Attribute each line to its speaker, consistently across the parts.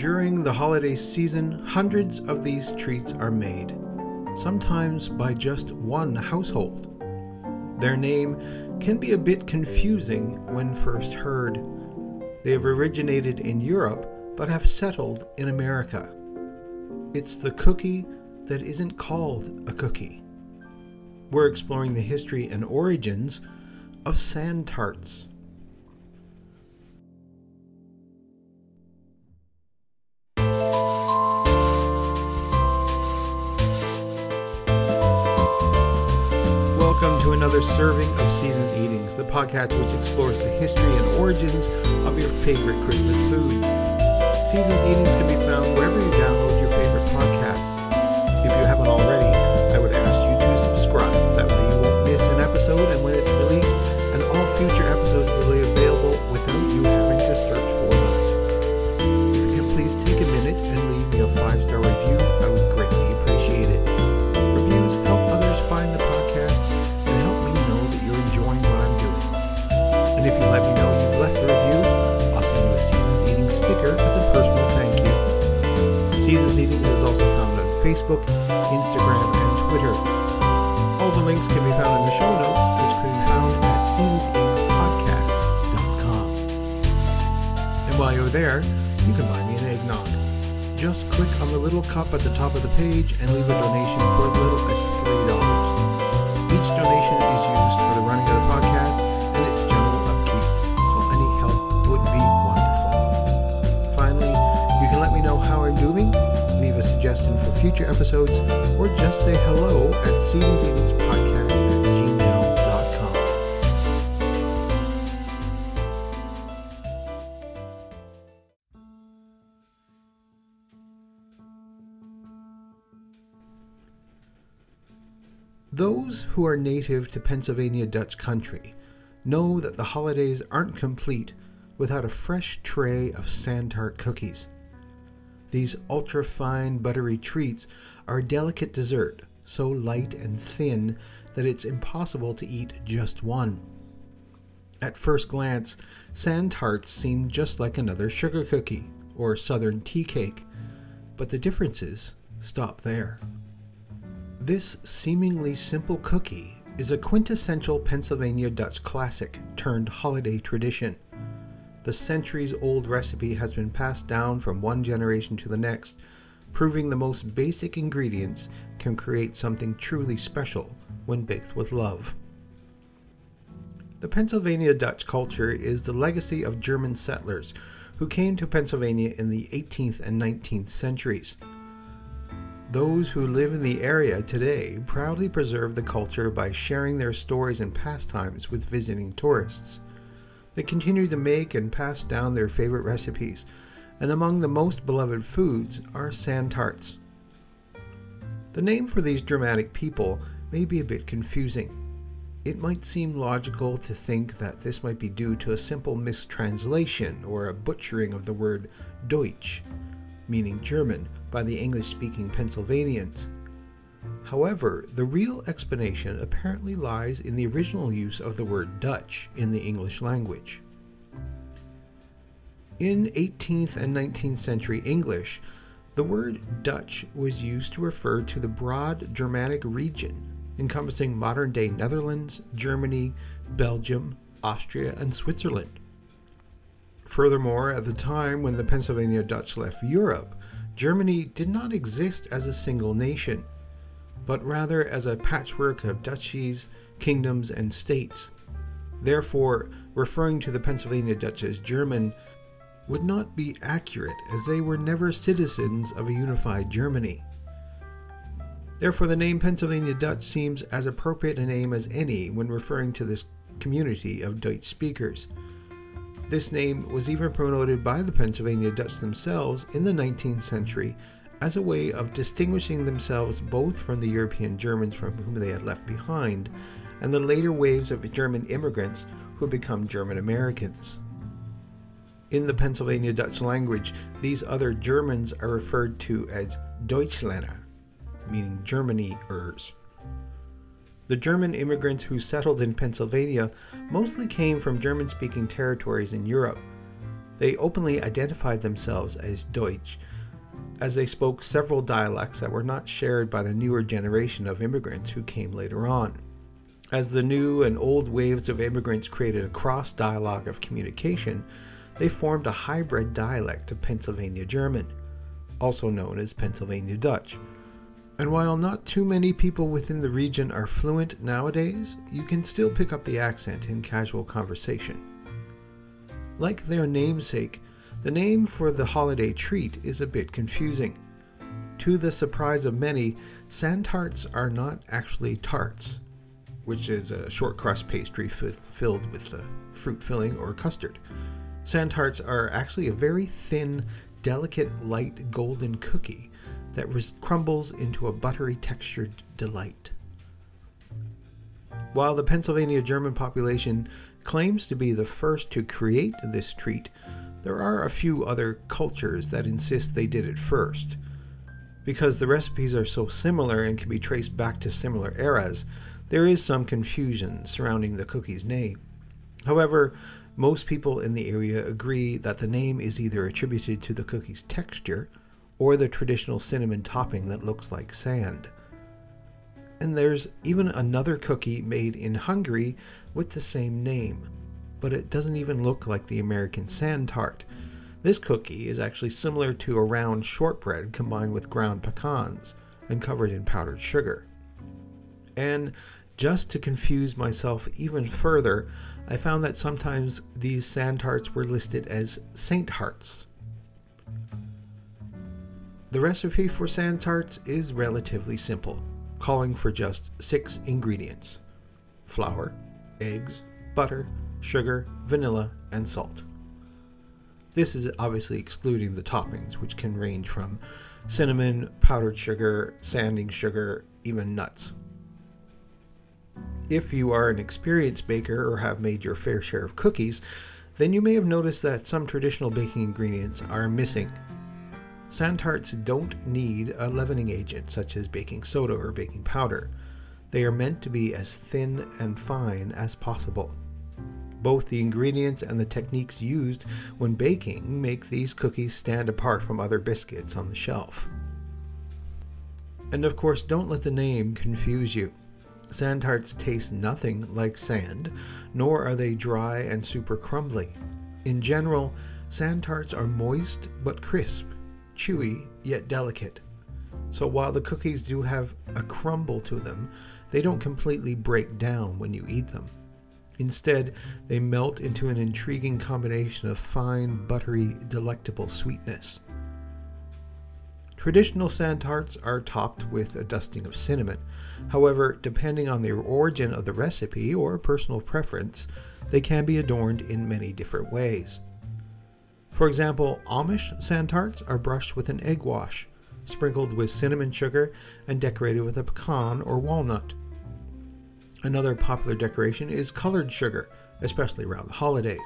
Speaker 1: During the holiday season, hundreds of these treats are made, sometimes by just one household. Their name can be a bit confusing when first heard. They have originated in Europe but have settled in America. It's the cookie that isn't called a cookie. We're exploring the history and origins of sand tarts. To another serving of Seasons Eatings, the podcast which explores the history and origins of your favorite Christmas foods. Seasons Eatings can be found wherever you download your favorite podcasts. If you haven't already, Facebook, Instagram, and Twitter. All the links can be found in the show notes, which can be found at seasonseatingspodcast.com. And while you're there, you can buy me an eggnog. Just click on the little cup at the top of the page and leave a donation for as little as $3. Each donation is used future episodes, or just say hello at seasonseatingspodcast at gmail.com. Those who are native to Pennsylvania Dutch country know that the holidays aren't complete without a fresh tray of sandtart cookies. These ultra fine buttery treats are a delicate dessert, so light and thin that it's impossible to eat just one. At first glance, sand tarts seem just like another sugar cookie or southern tea cake, but the differences stop there. This seemingly simple cookie is a quintessential Pennsylvania Dutch classic turned holiday tradition. The centuries old recipe has been passed down from one generation to the next, proving the most basic ingredients can create something truly special when baked with love. The Pennsylvania Dutch culture is the legacy of German settlers who came to Pennsylvania in the 18th and 19th centuries. Those who live in the area today proudly preserve the culture by sharing their stories and pastimes with visiting tourists. They continue to make and pass down their favorite recipes, and among the most beloved foods are sand tarts. The name for these dramatic people may be a bit confusing. It might seem logical to think that this might be due to a simple mistranslation or a butchering of the word Deutsch, meaning German, by the English speaking Pennsylvanians. However, the real explanation apparently lies in the original use of the word Dutch in the English language. In 18th and 19th century English, the word Dutch was used to refer to the broad Germanic region encompassing modern day Netherlands, Germany, Belgium, Austria, and Switzerland. Furthermore, at the time when the Pennsylvania Dutch left Europe, Germany did not exist as a single nation, but rather as a patchwork of duchies, kingdoms, and states. Therefore, referring to the Pennsylvania Dutch as German would not be accurate as they were never citizens of a unified Germany. Therefore, the name Pennsylvania Dutch seems as appropriate a name as any when referring to this community of Deutsch speakers. This name was even promoted by the Pennsylvania Dutch themselves in the 19th century as a way of distinguishing themselves both from the European Germans from whom they had left behind and the later waves of German immigrants who had become German Americans. In the Pennsylvania Dutch language, these other Germans are referred to as Deutschländer, meaning Germany-ers. The German immigrants who settled in Pennsylvania mostly came from German speaking territories in Europe. They openly identified themselves as Deutsch, as they spoke several dialects that were not shared by the newer generation of immigrants who came later on. As the new and old waves of immigrants created a cross dialogue of communication, they formed a hybrid dialect of Pennsylvania German, also known as Pennsylvania Dutch. And while not too many people within the region are fluent nowadays, you can still pick up the accent in casual conversation. Like their namesake, the name for the holiday treat is a bit confusing. To the surprise of many, sand tarts are not actually tarts, which is a short crust pastry f- filled with the fruit filling or custard. Sand tarts are actually a very thin, delicate, light golden cookie that res- crumbles into a buttery textured delight. While the Pennsylvania German population claims to be the first to create this treat, there are a few other cultures that insist they did it first. Because the recipes are so similar and can be traced back to similar eras, there is some confusion surrounding the cookie's name. However, most people in the area agree that the name is either attributed to the cookie's texture or the traditional cinnamon topping that looks like sand. And there's even another cookie made in Hungary with the same name, but it doesn't even look like the American sand tart. This cookie is actually similar to a round shortbread combined with ground pecans and covered in powdered sugar. And just to confuse myself even further, I found that sometimes these sand tarts were listed as Saint Hearts. The recipe for sand tarts is relatively simple, calling for just six ingredients flour, eggs, butter, sugar, vanilla, and salt. This is obviously excluding the toppings, which can range from cinnamon, powdered sugar, sanding sugar, even nuts. If you are an experienced baker or have made your fair share of cookies, then you may have noticed that some traditional baking ingredients are missing. Sand tarts don't need a leavening agent such as baking soda or baking powder. They are meant to be as thin and fine as possible. Both the ingredients and the techniques used when baking make these cookies stand apart from other biscuits on the shelf. And of course, don't let the name confuse you. Sand tarts taste nothing like sand, nor are they dry and super crumbly. In general, sand tarts are moist but crisp, chewy yet delicate. So while the cookies do have a crumble to them, they don't completely break down when you eat them. Instead, they melt into an intriguing combination of fine, buttery, delectable sweetness. Traditional sand tarts are topped with a dusting of cinnamon. However, depending on the origin of the recipe or personal preference, they can be adorned in many different ways. For example, Amish sand tarts are brushed with an egg wash, sprinkled with cinnamon sugar, and decorated with a pecan or walnut. Another popular decoration is colored sugar, especially around the holidays.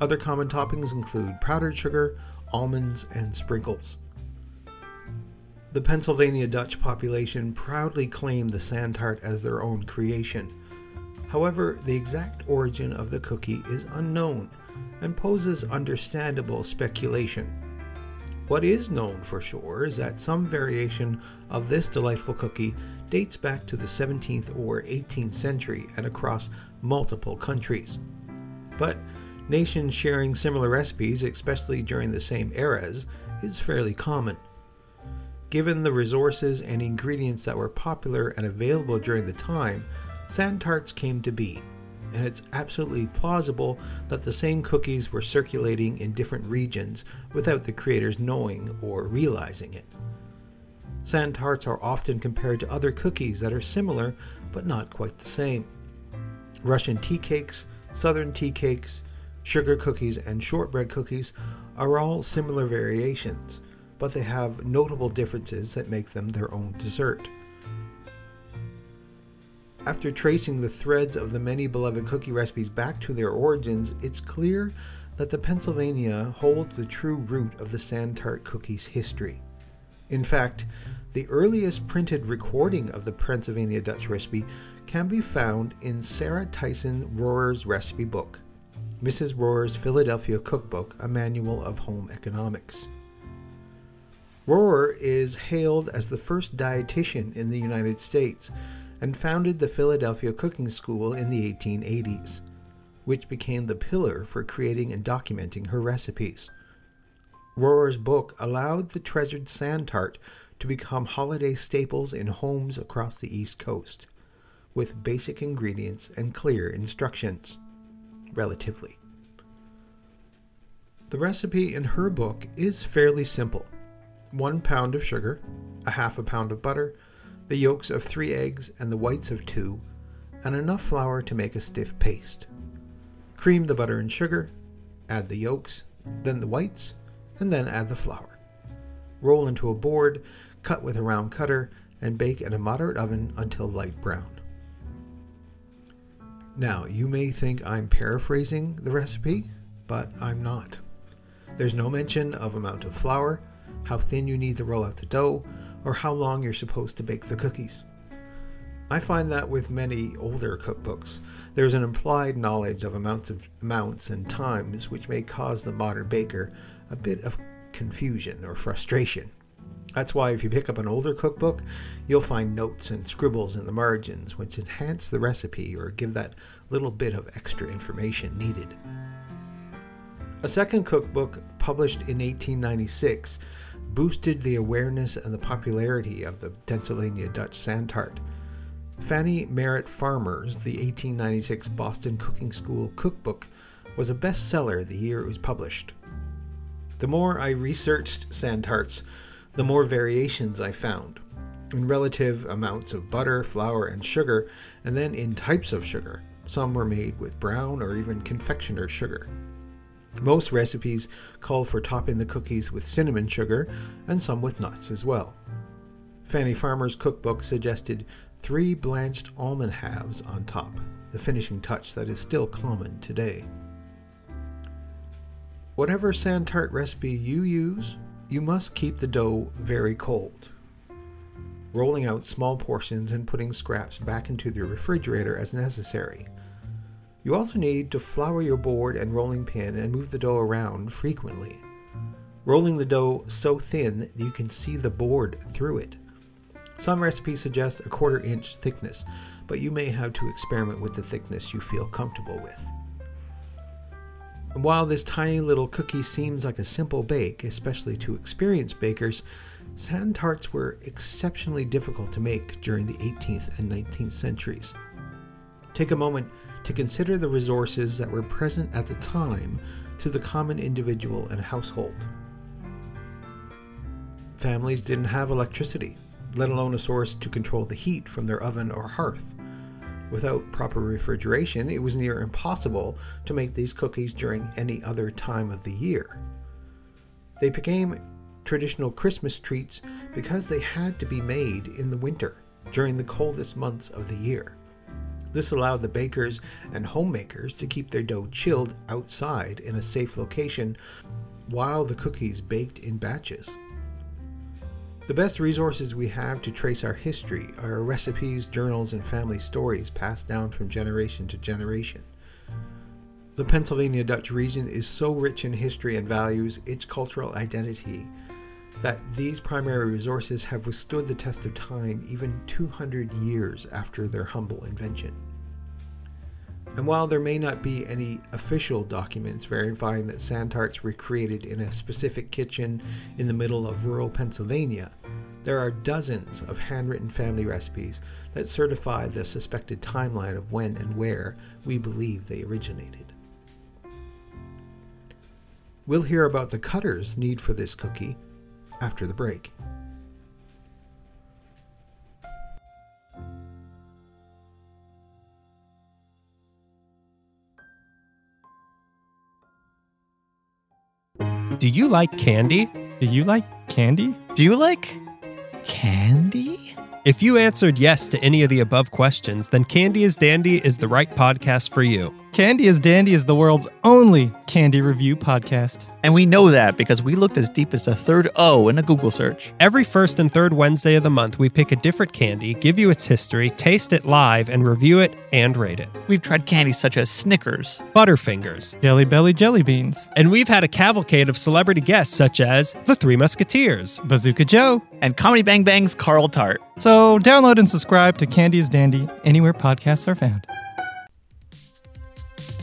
Speaker 1: Other common toppings include powdered sugar, almonds, and sprinkles. The Pennsylvania Dutch population proudly claim the sand tart as their own creation. However, the exact origin of the cookie is unknown and poses understandable speculation. What is known for sure is that some variation of this delightful cookie dates back to the 17th or 18th century and across multiple countries. But nations sharing similar recipes, especially during the same eras, is fairly common. Given the resources and ingredients that were popular and available during the time, sand tarts came to be, and it's absolutely plausible that the same cookies were circulating in different regions without the creators knowing or realizing it. Sand tarts are often compared to other cookies that are similar but not quite the same. Russian tea cakes, southern tea cakes, sugar cookies, and shortbread cookies are all similar variations but they have notable differences that make them their own dessert. After tracing the threads of the many beloved cookie recipes back to their origins, it's clear that the Pennsylvania holds the true root of the sand tart cookie's history. In fact, the earliest printed recording of the Pennsylvania Dutch recipe can be found in Sarah Tyson Rorer's recipe book. Mrs. Rorer's Philadelphia Cookbook, a manual of home economics. Rohr is hailed as the first dietitian in the United States and founded the Philadelphia Cooking School in the 1880s, which became the pillar for creating and documenting her recipes. Rorer's book allowed the treasured sand tart to become holiday staples in homes across the East Coast, with basic ingredients and clear instructions, relatively. The recipe in her book is fairly simple one pound of sugar, a half a pound of butter, the yolks of three eggs and the whites of two, and enough flour to make a stiff paste. Cream the butter and sugar, add the yolks, then the whites, and then add the flour. Roll into a board, cut with a round cutter, and bake in a moderate oven until light brown. Now, you may think I'm paraphrasing the recipe, but I'm not. There's no mention of amount of flour, how thin you need to roll out the dough, or how long you're supposed to bake the cookies. I find that with many older cookbooks, there's an implied knowledge of amounts of amounts and times which may cause the modern baker a bit of confusion or frustration. That's why if you pick up an older cookbook, you'll find notes and scribbles in the margins which enhance the recipe or give that little bit of extra information needed. A second cookbook, published in 1896, boosted the awareness and the popularity of the Pennsylvania Dutch sand tart. Fannie Merritt Farmer's The 1896 Boston Cooking School Cookbook was a bestseller the year it was published. The more I researched sand tarts, the more variations I found in relative amounts of butter, flour, and sugar, and then in types of sugar. Some were made with brown or even confectioner's sugar. Most recipes call for topping the cookies with cinnamon sugar and some with nuts as well. Fannie Farmer's cookbook suggested three blanched almond halves on top, the finishing touch that is still common today. Whatever sand tart recipe you use, you must keep the dough very cold. Rolling out small portions and putting scraps back into the refrigerator as necessary. You also need to flour your board and rolling pin and move the dough around frequently. Rolling the dough so thin that you can see the board through it. Some recipes suggest a quarter inch thickness, but you may have to experiment with the thickness you feel comfortable with. While this tiny little cookie seems like a simple bake, especially to experienced bakers, sand tarts were exceptionally difficult to make during the 18th and 19th centuries. Take a moment to consider the resources that were present at the time to the common individual and household. Families didn't have electricity, let alone a source to control the heat from their oven or hearth. Without proper refrigeration, it was near impossible to make these cookies during any other time of the year. They became traditional Christmas treats because they had to be made in the winter, during the coldest months of the year. This allowed the bakers and homemakers to keep their dough chilled outside in a safe location while the cookies baked in batches. The best resources we have to trace our history are recipes, journals, and family stories passed down from generation to generation. The Pennsylvania Dutch region is so rich in history and values its cultural identity that these primary resources have withstood the test of time even 200 years after their humble invention. And while there may not be any official documents verifying that sand tarts were created in a specific kitchen in the middle of rural Pennsylvania, there are dozens of handwritten family recipes that certify the suspected timeline of when and where we believe they originated. We'll hear about the cutter's need for this cookie after the break.
Speaker 2: Do you like candy?
Speaker 3: Do you like candy?
Speaker 4: Do you like candy?
Speaker 2: If you answered yes to any of the above questions, then Candy is Dandy is the right podcast for you.
Speaker 3: Candy is Dandy is the world's only candy review podcast.
Speaker 4: And we know that because we looked as deep as the third O in a Google search.
Speaker 2: Every first and third Wednesday of the month, we pick a different candy, give you its history, taste it live, and review it and rate it.
Speaker 4: We've tried candies such as Snickers,
Speaker 2: Butterfingers,
Speaker 3: Jelly Belly Jelly Beans,
Speaker 2: and we've had a cavalcade of celebrity guests such as the Three Musketeers.
Speaker 3: Bazooka Joe.
Speaker 4: and Comedy Bang Bang's Carl Tart.
Speaker 3: So download and subscribe to Candy's Dandy anywhere podcasts are found.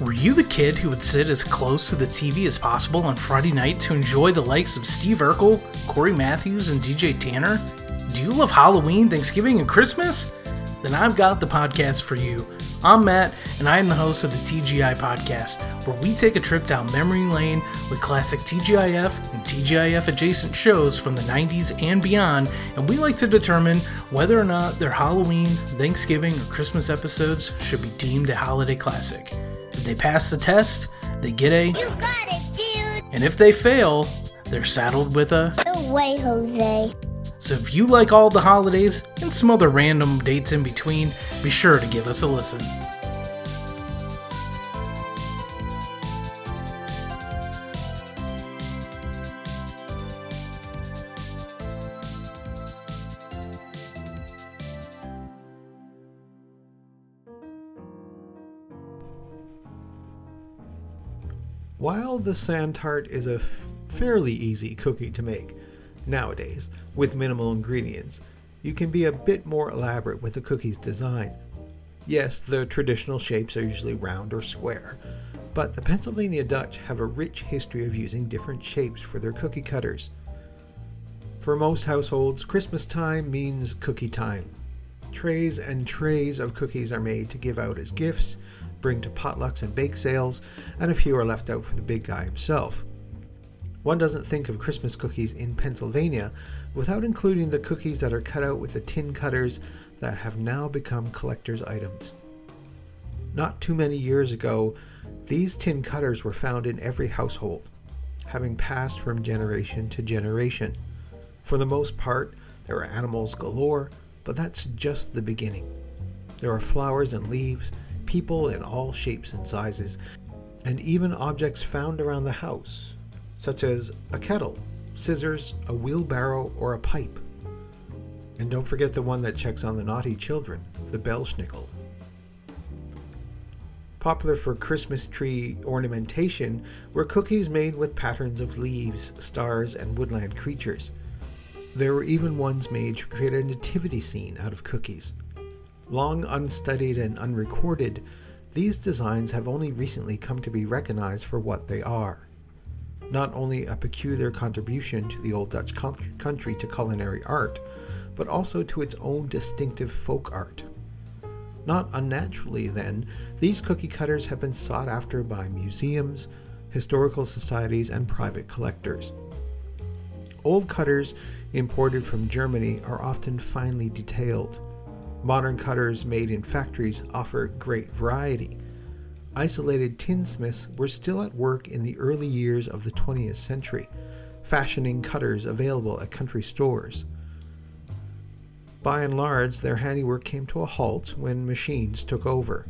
Speaker 5: Were you the kid who would sit as close to the TV as possible on Friday night to enjoy the likes of Steve Urkel, Cory Matthews, and DJ Tanner? Do you love Halloween, Thanksgiving, and Christmas? Then I've got the podcast for you. I'm Matt, and I am the host of the TGI Podcast, where we take a trip down memory lane with classic TGIF and TGIF adjacent shows from the 90s and beyond, and we like to determine whether or not their Halloween, Thanksgiving, or Christmas episodes should be deemed a holiday classic. If they pass the test, they get a,
Speaker 6: You got it, dude!
Speaker 5: and if they fail, they're saddled with a.
Speaker 6: No way, Jose.
Speaker 5: So if you like all the holidays and some other random dates in between, be sure to give us a listen.
Speaker 1: While the sand tart is a f- fairly easy cookie to make nowadays with minimal ingredients, you can be a bit more elaborate with the cookie's design. Yes, the traditional shapes are usually round or square, but the Pennsylvania Dutch have a rich history of using different shapes for their cookie cutters. For most households, Christmas time means cookie time. Trays and trays of cookies are made to give out as gifts, bring to potlucks and bake sales, and a few are left out for the big guy himself. One doesn't think of Christmas cookies in Pennsylvania without including the cookies that are cut out with the tin cutters that have now become collector's items. Not too many years ago, these tin cutters were found in every household, having passed from generation to generation. For the most part, there are animals galore, but that's just the beginning. There are flowers and leaves, people in all shapes and sizes, and even objects found around the house, such as a kettle, scissors, a wheelbarrow, or a pipe. And don't forget the one that checks on the naughty children, the Belsnickel. Popular for Christmas tree ornamentation were cookies made with patterns of leaves, stars, and woodland creatures. There were even ones made to create a nativity scene out of cookies. Long unstudied and unrecorded, these designs have only recently come to be recognized for what they are. Not only a peculiar contribution to the Old Dutch country to culinary art, but also to its own distinctive folk art. Not unnaturally, then, these cookie cutters have been sought after by museums, historical societies, and private collectors. Old cutters imported from Germany are often finely detailed. Modern cutters made in factories offer great variety. Isolated tinsmiths were still at work in the early years of the 20th century, fashioning cutters available at country stores. By and large, their handiwork came to a halt when machines took over.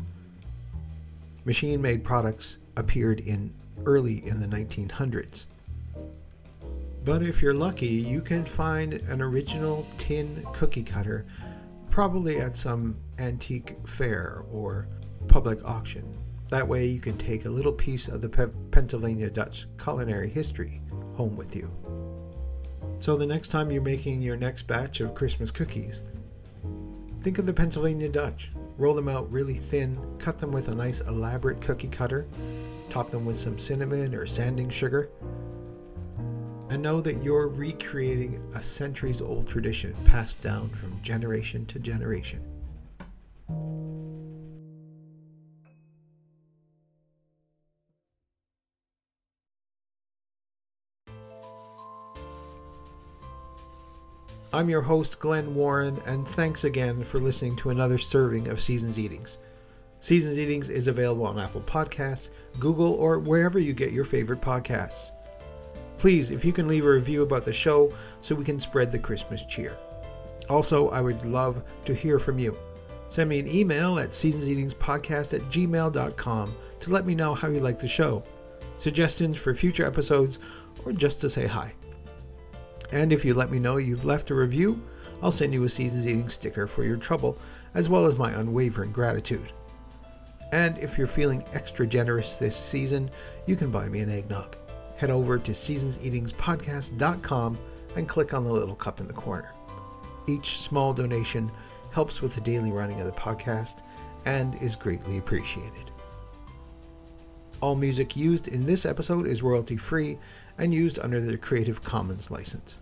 Speaker 1: Machine made products appeared in early in the 1900s. But if you're lucky, you can find an original tin cookie cutter probably at some antique fair or public auction. That way, you can take a little piece of the Pe- Pennsylvania Dutch culinary history home with you. So, the next time you're making your next batch of Christmas cookies, think of the Pennsylvania Dutch. Roll them out really thin, cut them with a nice elaborate cookie cutter, top them with some cinnamon or sanding sugar, and know that you're recreating a centuries old tradition passed down from generation to generation. I'm your host, Glenn Warren, and thanks again for listening to another serving of Seasons Eatings. Seasons Eatings is available on Apple Podcasts, Google, or wherever you get your favorite podcasts. Please, if you can leave a review about the show so we can spread the Christmas cheer. Also, I would love to hear from you. Send me an email at seasonseatingspodcast at gmail.com to let me know how you like the show, suggestions for future episodes, or just to say hi. And if you let me know you've left a review, I'll send you a Seasons Eating sticker for your trouble, as well as my unwavering gratitude. And if you're feeling extra generous this season, you can buy me an eggnog. Head over to seasonseatingspodcast.com and click on the little cup in the corner. Each small donation helps with the daily running of the podcast and is greatly appreciated. All music used in this episode is royalty free and used under the Creative Commons license.